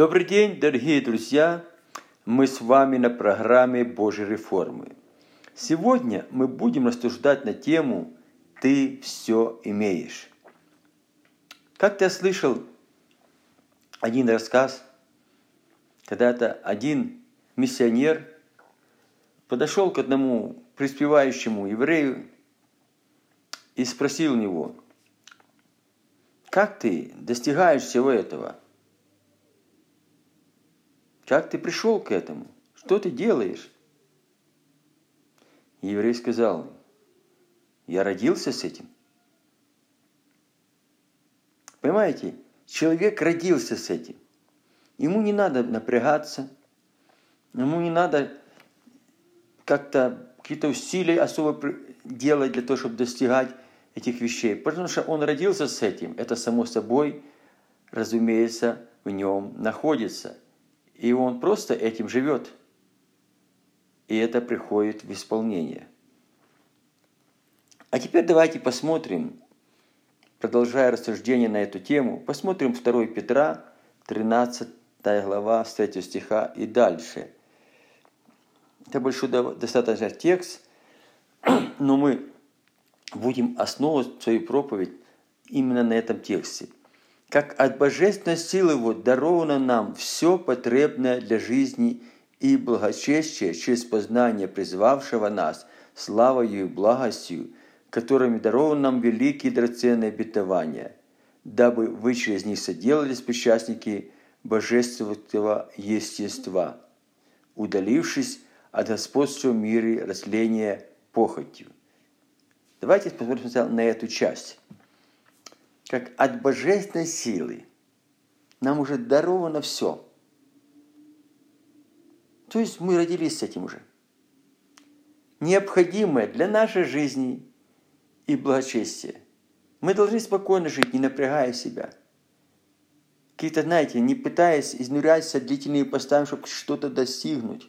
Добрый день, дорогие друзья! Мы с вами на программе Божьей реформы. Сегодня мы будем рассуждать на тему «Ты все имеешь». Как-то я слышал один рассказ, когда-то один миссионер подошел к одному преуспевающему еврею и спросил у него, как ты достигаешь всего этого? Как ты пришел к этому? Что ты делаешь? еврей сказал, я родился с этим. Понимаете, человек родился с этим. Ему не надо напрягаться, ему не надо как-то какие-то усилия особо делать для того, чтобы достигать этих вещей. Потому что он родился с этим. Это само собой, разумеется, в нем находится. И он просто этим живет. И это приходит в исполнение. А теперь давайте посмотрим, продолжая рассуждение на эту тему, посмотрим 2 Петра, 13 глава, с 3 стиха и дальше. Это большой достаточно текст, но мы будем основывать свою проповедь именно на этом тексте. Как от божественной силы его даровано нам все потребное для жизни и благочестия через познание призвавшего нас славою и благостью, которыми дарованы нам великие драгоценные обетования, дабы вы через них соделались причастники божественного естества, удалившись от господства в мире растления похотью. Давайте посмотрим на эту часть. Как от божественной силы нам уже даровано все. То есть мы родились с этим уже. Необходимое для нашей жизни и благочестия. Мы должны спокойно жить, не напрягая себя. Какие-то, знаете, не пытаясь изнуряться длительные постами, чтобы что-то достигнуть.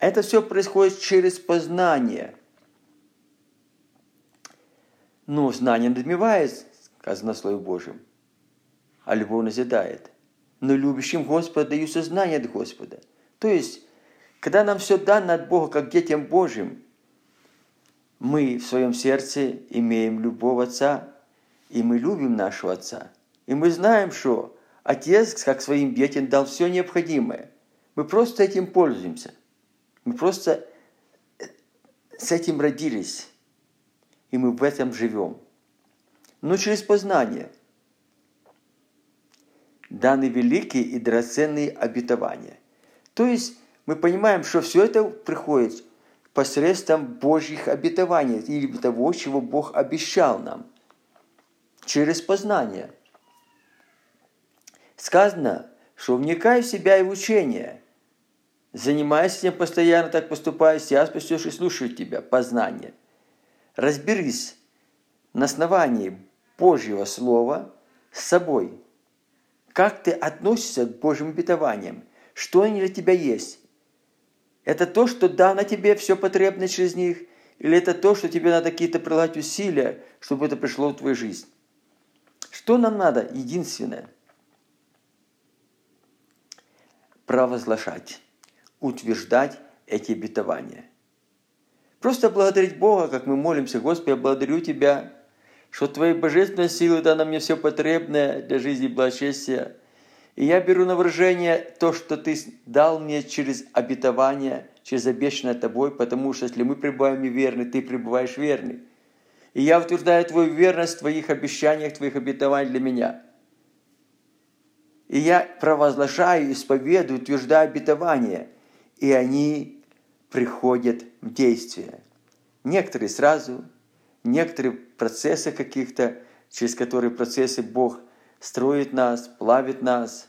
Это все происходит через познание. Но знание надмевает, сказано Слове Божьем, а любовь назидает. Но любящим Господа даются знания от Господа. То есть, когда нам все дано от Бога, как детям Божьим, мы в своем сердце имеем любовь Отца, и мы любим нашего Отца. И мы знаем, что Отец, как своим детям, дал все необходимое. Мы просто этим пользуемся. Мы просто э, с этим родились, и мы в этом живем. Но через познание даны великие и драгоценные обетования. То есть мы понимаем, что все это приходит посредством Божьих обетований или того, чего Бог обещал нам. Через познание. Сказано, что вникай в себя и в учение – Занимайся этим постоянно, так поступая, сейчас спасешь и слушает тебя, познание. Разберись на основании Божьего Слова с собой. Как ты относишься к Божьим обетованиям? Что они для тебя есть? Это то, что дано тебе все потребное через них? Или это то, что тебе надо какие-то прилагать усилия, чтобы это пришло в твою жизнь? Что нам надо? Единственное. Провозглашать утверждать эти обетования. Просто благодарить Бога, как мы молимся, Господи, я благодарю Тебя, что Твоей божественной силы дано мне все потребное для жизни и благочестия. И я беру на выражение то, что Ты дал мне через обетование, через обещанное Тобой, потому что если мы пребываем неверны, Ты пребываешь верный. И я утверждаю Твою верность в Твоих обещаниях, Твоих обетований для меня. И я провозглашаю, исповедую, утверждаю обетование – и они приходят в действие. Некоторые сразу, некоторые процессы каких-то, через которые процессы Бог строит нас, плавит нас,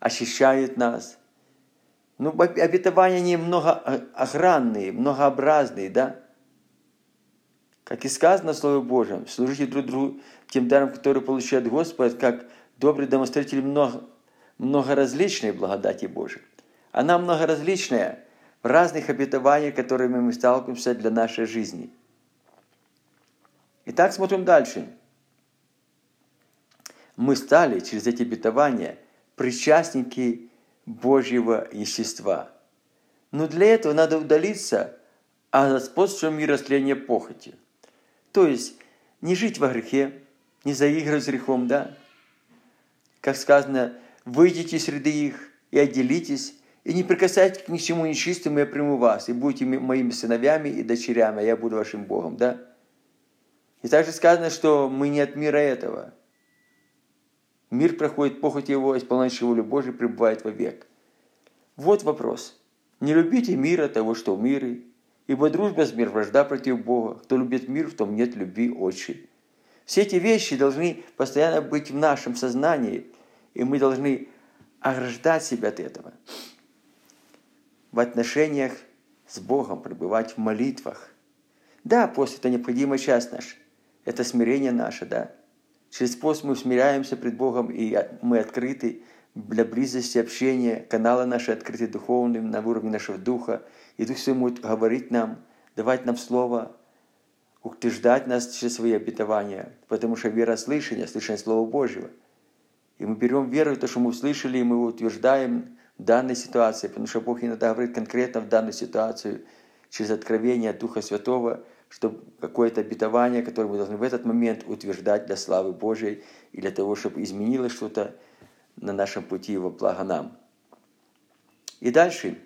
очищает нас. Ну, обетования они многоохранные, многообразные, да? Как и сказано в Слове Божьем, служите друг другу тем даром, который получает Господь, как добрый демонстритель много, многоразличной благодати Божьей. Она многоразличная разных обетованиях, которыми мы сталкиваемся для нашей жизни. Итак, смотрим дальше. мы стали через эти обетования причастники Божьего естества. Но для этого надо удалиться от господства мира сления похоти. То есть не жить во грехе, не заигрывать с грехом, да? Как сказано, выйдите среды их и отделитесь, и не прикасайтесь к ничему нечистому, я приму вас, и будете моими сыновьями и дочерями, а я буду вашим Богом, да? И также сказано, что мы не от мира этого. Мир проходит похоть его, исполняющий волю Божию пребывает вовек. Вот вопрос. Не любите мира того, что в мире, ибо дружба с мир вражда против Бога. Кто любит мир, в том нет любви отчей. Все эти вещи должны постоянно быть в нашем сознании, и мы должны ограждать себя от этого. В отношениях с Богом пребывать в молитвах. Да, пост – это необходимая часть наша. Это смирение наше, да. Через пост мы смиряемся пред Богом, и мы открыты для близости общения. Каналы наши открыты духовным на уровне нашего духа. И Дух Святой будет говорить нам, давать нам Слово, утверждать нас через свои обетования, потому что вера слышания, слышание Слова Божьего. И мы берем веру то, что мы услышали, и мы утверждаем данной ситуации, потому что Бог иногда говорит конкретно в данную ситуацию через откровение Духа Святого, что какое-то обетование, которое мы должны в этот момент утверждать для славы Божьей и для того, чтобы изменилось что-то на нашем пути во благо нам. И дальше.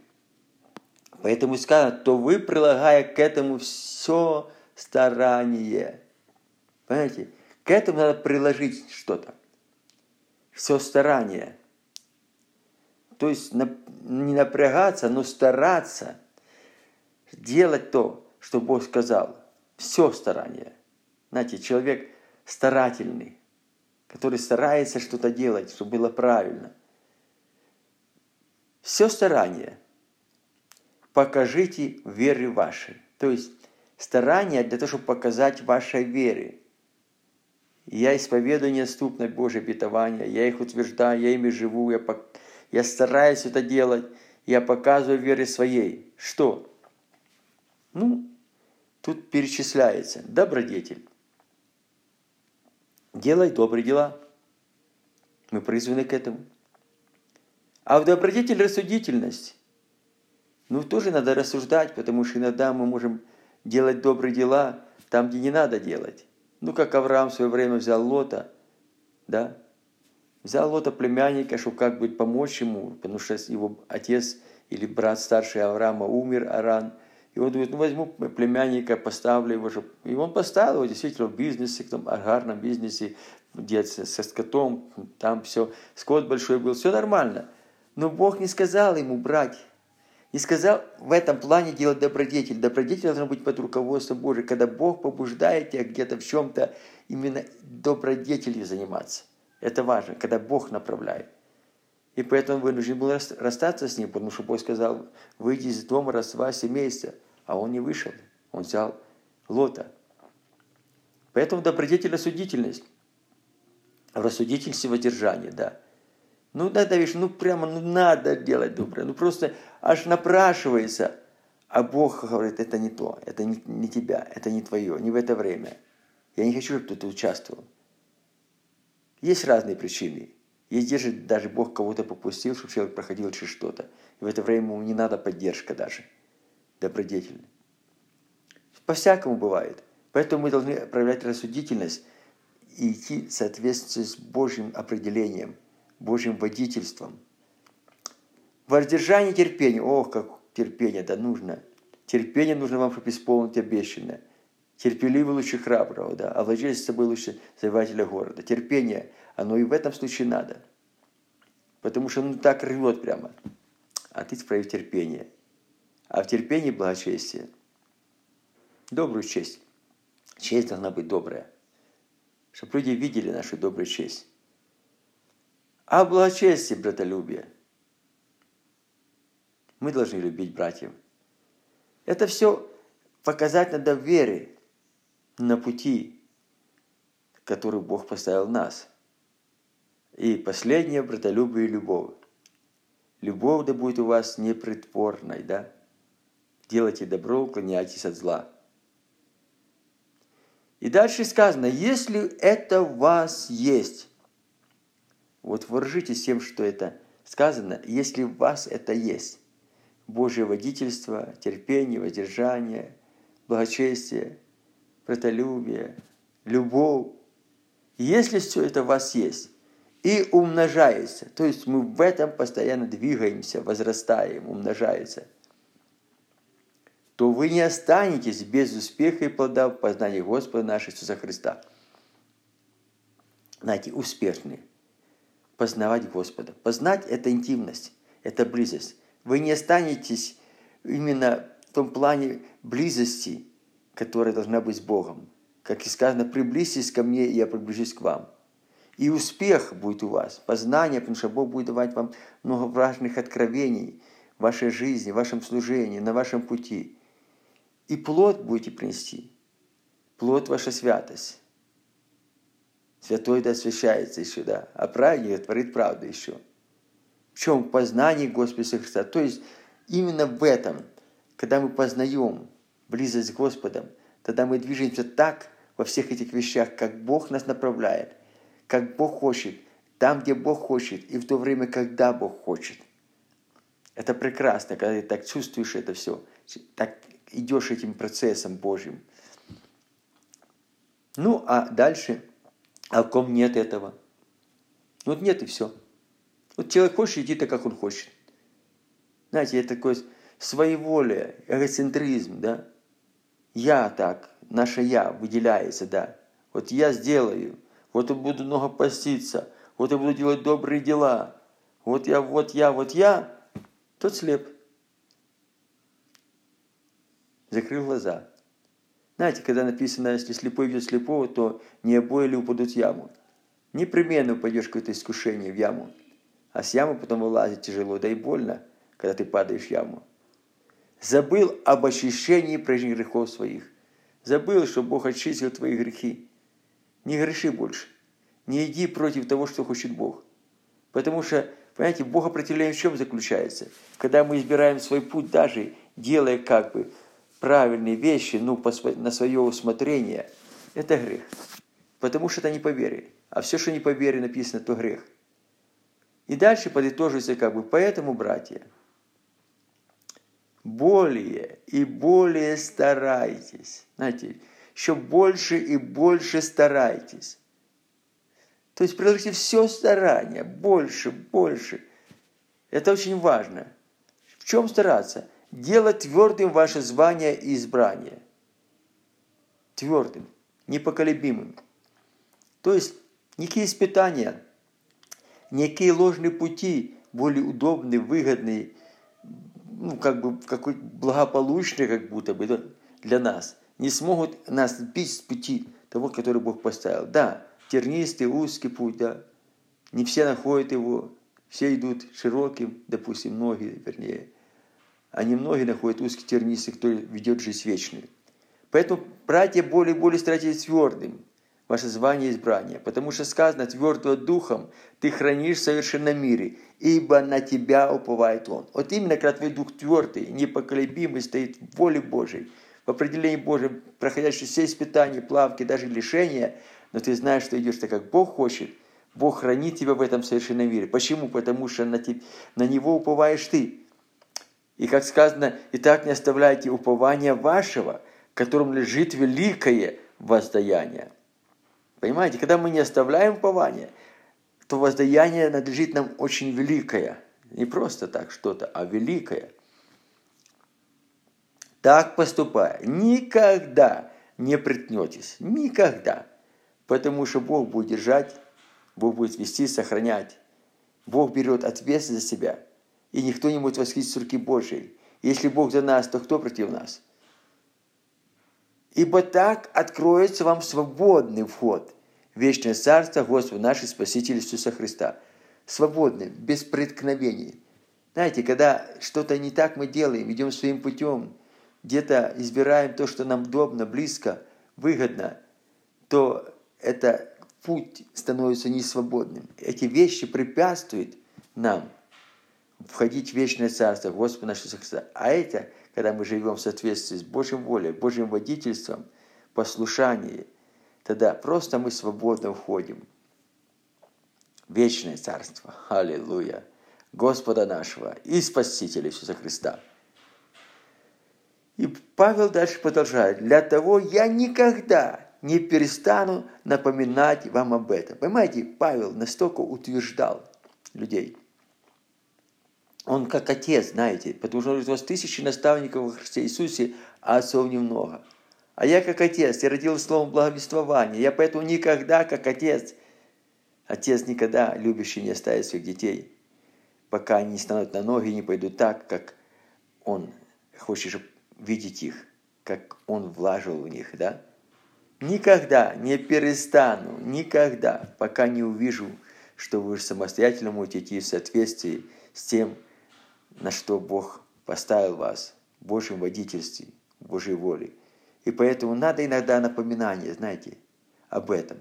Поэтому сказано, то вы, прилагая к этому все старание. Понимаете? К этому надо приложить что-то. Все старание. То есть не напрягаться, но стараться делать то, что Бог сказал. Все старание. Знаете, человек старательный, который старается что-то делать, чтобы было правильно. Все старание покажите в вере вашей. То есть старания для того, чтобы показать вашей вере. Я исповедую неотступное Божье обетование, я их утверждаю, я ими живу, я, пок... я стараюсь это делать, я показываю вере своей. Что? Ну, тут перечисляется добродетель. Делай добрые дела. Мы призваны к этому. А в добродетель рассудительность. Ну, тоже надо рассуждать, потому что иногда мы можем делать добрые дела там, где не надо делать. Ну, как Авраам в свое время взял Лота, да, взял Лота племянника, чтобы как бы помочь ему, потому что его отец или брат старший Авраама умер, Аран. И он говорит, ну возьму племянника, поставлю его, чтобы... И он поставил его действительно в бизнесе, в агарном бизнесе, где со скотом, там все, скот большой был, все нормально. Но Бог не сказал ему брать и сказал в этом плане делать добродетель. Добродетель должна быть под руководством Божьим, когда Бог побуждает тебя где-то в чем-то именно добродетелью заниматься. Это важно, когда Бог направляет. И поэтому вынужден был расстаться с ним, потому что Бог сказал, выйди из дома, родства, семейства. А он не вышел. Он взял Лота. Поэтому добродетель рассудительность. В рассудительности воздержание, да. Ну, да, Давиш, ну прямо, ну надо делать доброе. Ну просто аж напрашивается. А Бог говорит, это не то, это не, не тебя, это не твое, не в это время. Я не хочу, чтобы ты участвовал. Есть разные причины. Есть даже, даже Бог кого-то попустил, чтобы человек проходил через что-то. И в это время ему не надо поддержка даже добродетельной. По-всякому бывает. Поэтому мы должны проявлять рассудительность и идти в соответствии с Божьим определением, Божьим водительством – Воздержание терпения. Ох, как терпение, да нужно. Терпение нужно вам, чтобы исполнить обещанное. Терпеливый лучше храброго, да, а владелец собой лучше завоевателя города. Терпение, оно и в этом случае надо. Потому что ну так рвет прямо. А ты прояви терпение. А в терпении благочестие. Добрую честь. Честь должна быть добрая. Чтобы люди видели нашу добрую честь. А благочестие, братолюбие – мы должны любить братьев. Это все показать надо вере на пути, который Бог поставил нас. И последнее – братолюбие и любовь. Любовь да будет у вас непритворной, да? Делайте добро, уклоняйтесь от зла. И дальше сказано, если это у вас есть, Вот вооружитесь тем, что это сказано, если у вас это есть. Божье водительство, терпение, воздержание, благочестие, братолюбие, любовь. Если все это у вас есть и умножается, то есть мы в этом постоянно двигаемся, возрастаем, умножается, то вы не останетесь без успеха и плода в познании Господа нашего Иисуса Христа. Знаете, успешные. Познавать Господа. Познать – это интимность, это близость. Вы не останетесь именно в том плане близости, которая должна быть с Богом. Как и сказано, приблизьтесь ко мне, и я приближусь к вам. И успех будет у вас, познание, потому что Бог будет давать вам много важных откровений в вашей жизни, в вашем служении, на вашем пути. И плод будете принести. Плод – ваша святость. Святой да освящается еще, да. А праведник творит правду еще. В чем? Познание Господа Христа. То есть именно в этом, когда мы познаем близость с Господом, тогда мы движемся так во всех этих вещах, как Бог нас направляет, как Бог хочет, там, где Бог хочет, и в то время, когда Бог хочет. Это прекрасно, когда ты так чувствуешь это все, так идешь этим процессом Божьим. Ну, а дальше, а ком нет этого? Вот нет и все. Вот человек хочет идти так, как он хочет. Знаете, это такое своеволие, эгоцентризм, да? Я так, наше я выделяется, да. Вот я сделаю, вот я буду много поститься, вот я буду делать добрые дела, вот я, вот я, вот я, тот слеп. Закрыл глаза. Знаете, когда написано, если слепой идет слепого, то не обои ли упадут в яму. Непременно упадешь какое-то искушение в яму. А с ямы потом вылазить тяжело, да и больно, когда ты падаешь в яму. Забыл об очищении прежних грехов своих. Забыл, что Бог очистил твои грехи. Не греши больше. Не иди против того, что хочет Бог. Потому что, понимаете, Богопротивление в чем заключается? Когда мы избираем свой путь, даже делая как бы правильные вещи, ну, по, на свое усмотрение, это грех. Потому что это не по вере. А все, что не по вере написано, то грех. И дальше подытоживается как бы, поэтому, братья, более и более старайтесь. Знаете, еще больше и больше старайтесь. То есть приложите все старание, больше, больше. Это очень важно. В чем стараться? Делать твердым ваше звание и избрание. Твердым, непоколебимым. То есть никакие испытания, никакие ложные пути, более удобные, выгодные, ну, как бы какой благополучный, как будто бы для нас, не смогут нас сбить с пути того, который Бог поставил. Да, тернистый, узкий путь, да, не все находят его, все идут широким, допустим, многие, вернее, а немногие находят узкий тернистый, кто ведет жизнь вечную. Поэтому, братья, более и более старайтесь твердым, ваше звание и избрание, потому что сказано, твердого духом ты хранишь в совершенном мире, ибо на тебя уповает Он. Вот именно, когда твой дух твердый, непоколебимый, стоит в воле Божией, в определении Божьем, проходящий все испытания, плавки, даже лишения, но ты знаешь, что идешь так, как Бог хочет, Бог хранит тебя в этом совершенном мире. Почему? Потому что на, te, на Него уповаешь ты. И как сказано, и так не оставляйте упования вашего, которым лежит великое воздаяние. Понимаете, когда мы не оставляем упования, то воздаяние надлежит нам очень великое. Не просто так что-то, а великое. Так поступая, никогда не притнетесь. Никогда. Потому что Бог будет держать, Бог будет вести, сохранять. Бог берет ответственность за себя. И никто не может восхитить руки Божьей. Если Бог за нас, то кто против нас? Ибо так откроется вам свободный вход – вечное царство Господа нашего Спасителя Иисуса Христа. Свободным, без преткновений. Знаете, когда что-то не так мы делаем, идем своим путем, где-то избираем то, что нам удобно, близко, выгодно, то это путь становится несвободным. Эти вещи препятствуют нам входить в вечное царство Господа нашего Христа. А это, когда мы живем в соответствии с Божьим волей, Божьим водительством, послушанием, тогда просто мы свободно входим. вечное царство. Аллилуйя. Господа нашего и Спасителя Иисуса Христа. И Павел дальше продолжает. Для того я никогда не перестану напоминать вам об этом. Понимаете, Павел настолько утверждал людей. Он как отец, знаете, потому что у вас тысячи наставников во Христе Иисусе, а отцов немного. А я как отец, я родил словом благовествования. Я поэтому никогда как отец, отец никогда любящий не оставит своих детей, пока они не станут на ноги и не пойдут так, как он хочет видеть их, как он влажил в них, да? Никогда не перестану, никогда, пока не увижу, что вы самостоятельно можете идти в соответствии с тем, на что Бог поставил вас, в Божьем водительстве, в Божьей воле. И поэтому надо иногда напоминание, знаете, об этом.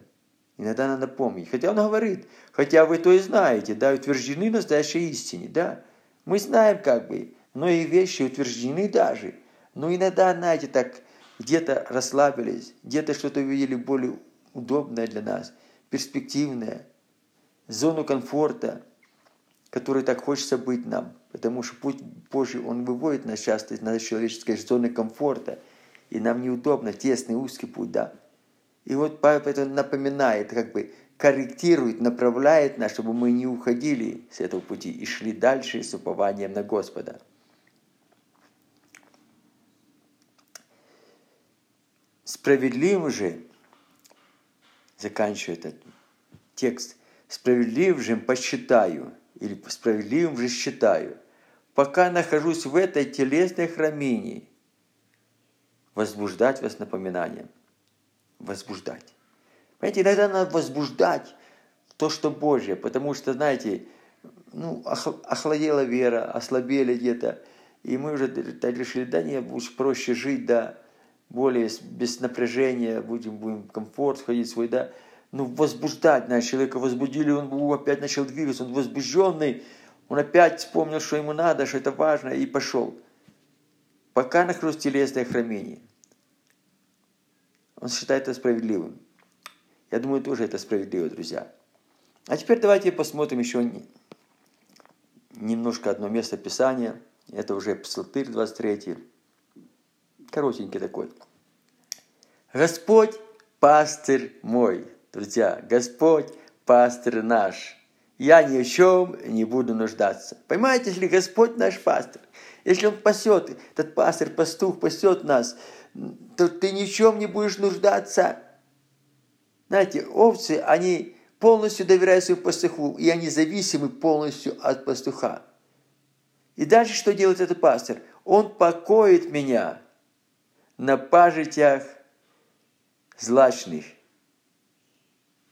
Иногда надо помнить. Хотя он говорит, хотя вы то и знаете, да, утверждены настоящей истине, да. Мы знаем как бы, но и вещи утверждены даже. Но иногда, знаете, так где-то расслабились, где-то что-то увидели более удобное для нас, перспективное, зону комфорта, которой так хочется быть нам. Потому что путь Божий, Он выводит нас часто из нашей человеческой зоны комфорта. И нам неудобно, тесный, узкий путь, да. И вот Павел это напоминает, как бы корректирует, направляет нас, чтобы мы не уходили с этого пути и шли дальше с упованием на Господа. Справедливым же, заканчиваю этот текст, справедливым же посчитаю, или справедливым же считаю, пока нахожусь в этой телесной храмине, возбуждать вас напоминанием. Возбуждать. Понимаете, иногда надо возбуждать то, что Божье, потому что, знаете, ну, охладела вера, ослабели где-то, и мы уже решили, да нет, лучше проще жить, да, более без напряжения, будем, будем комфорт ходить свой, да, ну, возбуждать наш человека возбудили, он опять начал двигаться, он возбужденный, он опять вспомнил, что ему надо, что это важно, и пошел. Пока нахожусь телесное храмение. Он считает это справедливым. Я думаю, тоже это справедливо, друзья. А теперь давайте посмотрим еще немножко одно место Писания. Это уже Псалтырь 23 коротенький такой. Господь пастырь мой. Друзья, Господь пастырь наш. Я ни в чем не буду нуждаться. Понимаете, если Господь наш пастырь, если Он пасет, этот пастырь, пастух пасет нас, то ты ни в чем не будешь нуждаться. Знаете, овцы, они полностью доверяют своему пастуху, и они зависимы полностью от пастуха. И дальше что делает этот пастырь? Он покоит меня на пажитях злачных.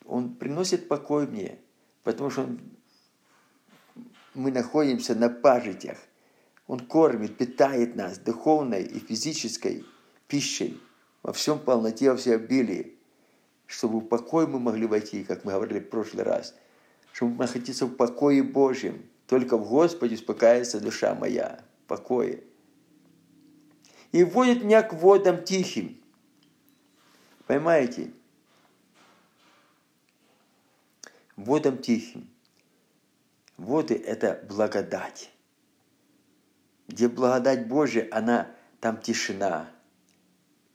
Он приносит покой мне, потому что он, мы находимся на пажитях. Он кормит, питает нас духовной и физической пищей во всем полноте, во всем обилии, чтобы в покой мы могли войти, как мы говорили в прошлый раз, чтобы находиться в покое Божьем. Только в Господе успокаивается душа моя, в покое и вводит меня к водам тихим. Понимаете? Водам тихим. Воды – это благодать. Где благодать Божья, она, там тишина,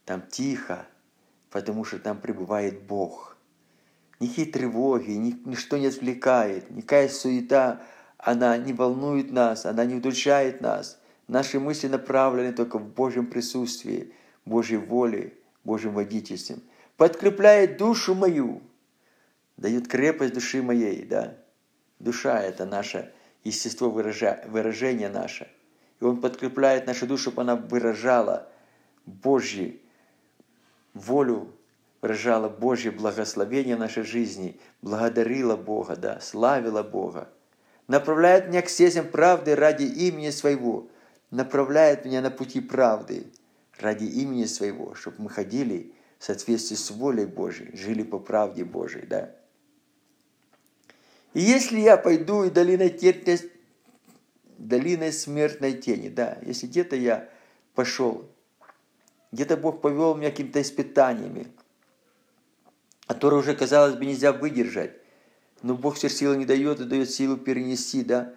там тихо, потому что там пребывает Бог. Никакие тревоги, ничто не отвлекает, никакая суета, она не волнует нас, она не удушает нас. Наши мысли направлены только в Божьем присутствии, Божьей воле, Божьим водительством. Подкрепляет душу мою, дает крепость души моей, да. Душа – это наше естество выражение наше. И Он подкрепляет нашу душу, чтобы она выражала Божью волю, выражала Божье благословение нашей жизни, благодарила Бога, да, славила Бога. Направляет меня к стезям правды ради имени Своего – направляет меня на пути правды ради имени Своего, чтобы мы ходили в соответствии с волей Божией, жили по правде Божией, да. И если я пойду и долиной, тени, долиной смертной тени, да, если где-то я пошел, где-то Бог повел меня какими-то испытаниями, которые уже, казалось бы, нельзя выдержать, Но Бог все силы не дает и дает силу перенести, да.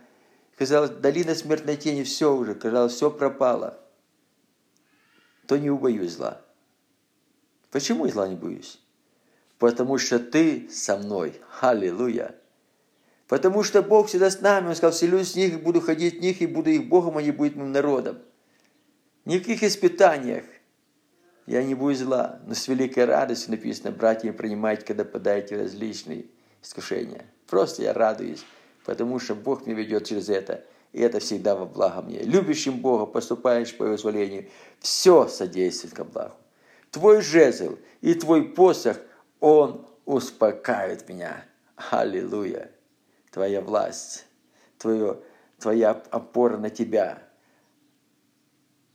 Казалось, долина смертной тени, все уже, казалось, все пропало. То не убоюсь зла. Почему я зла не боюсь? Потому что ты со мной. Аллилуйя. Потому что Бог всегда с нами. Он сказал, вселюсь в них, буду ходить в них, и буду их Богом, не будет моим народом. Ни в каких испытаниях я не буду зла, но с великой радостью написано, братья, принимайте, когда подаете различные искушения. Просто я радуюсь, потому что Бог меня ведет через это, и это всегда во благо мне. Любящим Бога, поступаешь по Его позволению, все содействует ко благу. Твой жезл и твой посох, он успокаивает меня. Аллилуйя. Твоя власть, твое, твоя опора на тебя,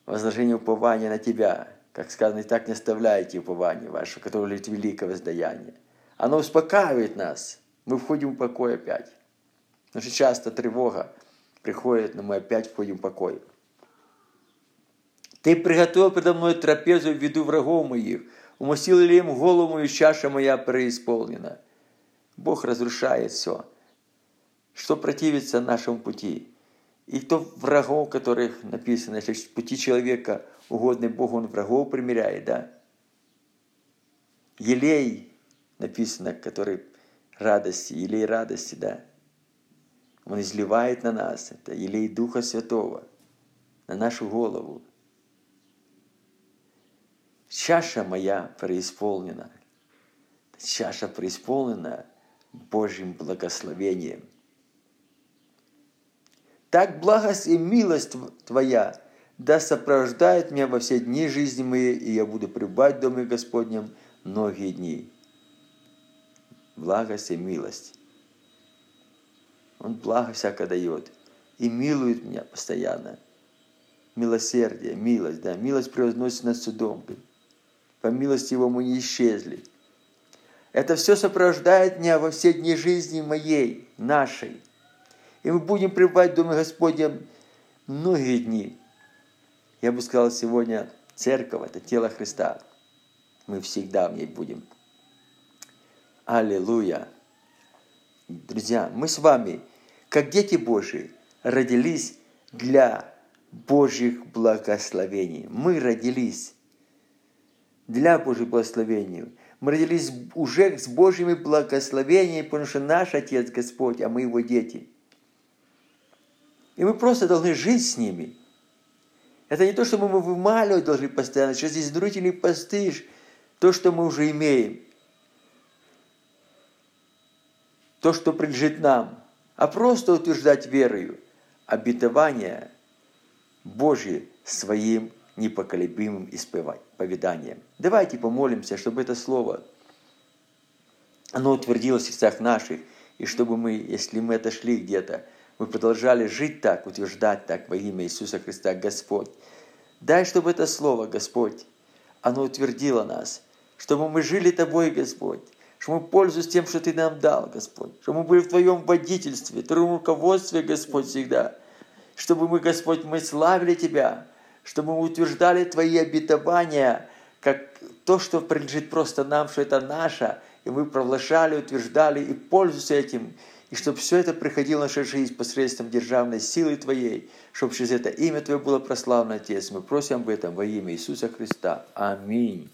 возложение упования на тебя – как сказано, и так не оставляйте упование ваше, которое лежит великое воздаяние. Оно успокаивает нас. Мы входим в покой опять. Потому что часто тревога приходит, но мы опять входим в покой. Ты приготовил передо мной трапезу в виду врагов моих, умастил ли им голову мою, чаша моя преисполнена. Бог разрушает все, что противится нашему пути. И то врагов, которых написано, если пути человека угодный Богу, он врагов примиряет, да? Елей написано, который радости, елей радости, да? Он изливает на нас, это елей Духа Святого, на нашу голову. Чаша моя преисполнена, чаша преисполнена Божьим благословением. Так благость и милость Твоя да сопровождает меня во все дни жизни моей, и я буду пребывать в Доме Господнем многие дни. Благость и милость. Он благо всяко дает и милует меня постоянно. Милосердие, милость, да, милость превозносит над судом. По милости его мы не исчезли. Это все сопровождает меня во все дни жизни моей, нашей. И мы будем пребывать в Доме Господнем многие дни. Я бы сказал, сегодня церковь – это тело Христа. Мы всегда в ней будем. Аллилуйя! Друзья, мы с вами, как дети Божьи, родились для Божьих благословений. Мы родились для Божьих благословений. Мы родились уже с Божьими благословениями, потому что наш Отец Господь, а мы Его дети. И мы просто должны жить с ними – это не то, что мы вымаливать должны постоянно. Сейчас здесь изнурительный постыж, то, что мы уже имеем. То, что принадлежит нам. А просто утверждать верою обетование Божье своим непоколебимым исповеданием. Давайте помолимся, чтобы это слово, оно утвердилось в сердцах наших, и чтобы мы, если мы отошли где-то, мы продолжали жить так, утверждать так во имя Иисуса Христа, Господь. Дай, чтобы это слово, Господь, оно утвердило нас, чтобы мы жили Тобой, Господь, чтобы мы пользуясь тем, что Ты нам дал, Господь, чтобы мы были в Твоем водительстве, в Твоем руководстве, Господь, всегда, чтобы мы, Господь, мы славили Тебя, чтобы мы утверждали Твои обетования, как то, что принадлежит просто нам, что это наше, и мы провозглашали, утверждали и пользуясь этим, и чтобы все это приходило в нашу жизнь посредством державной силы Твоей, чтобы через это имя Твое было прославлено, Отец. Мы просим об этом во имя Иисуса Христа. Аминь.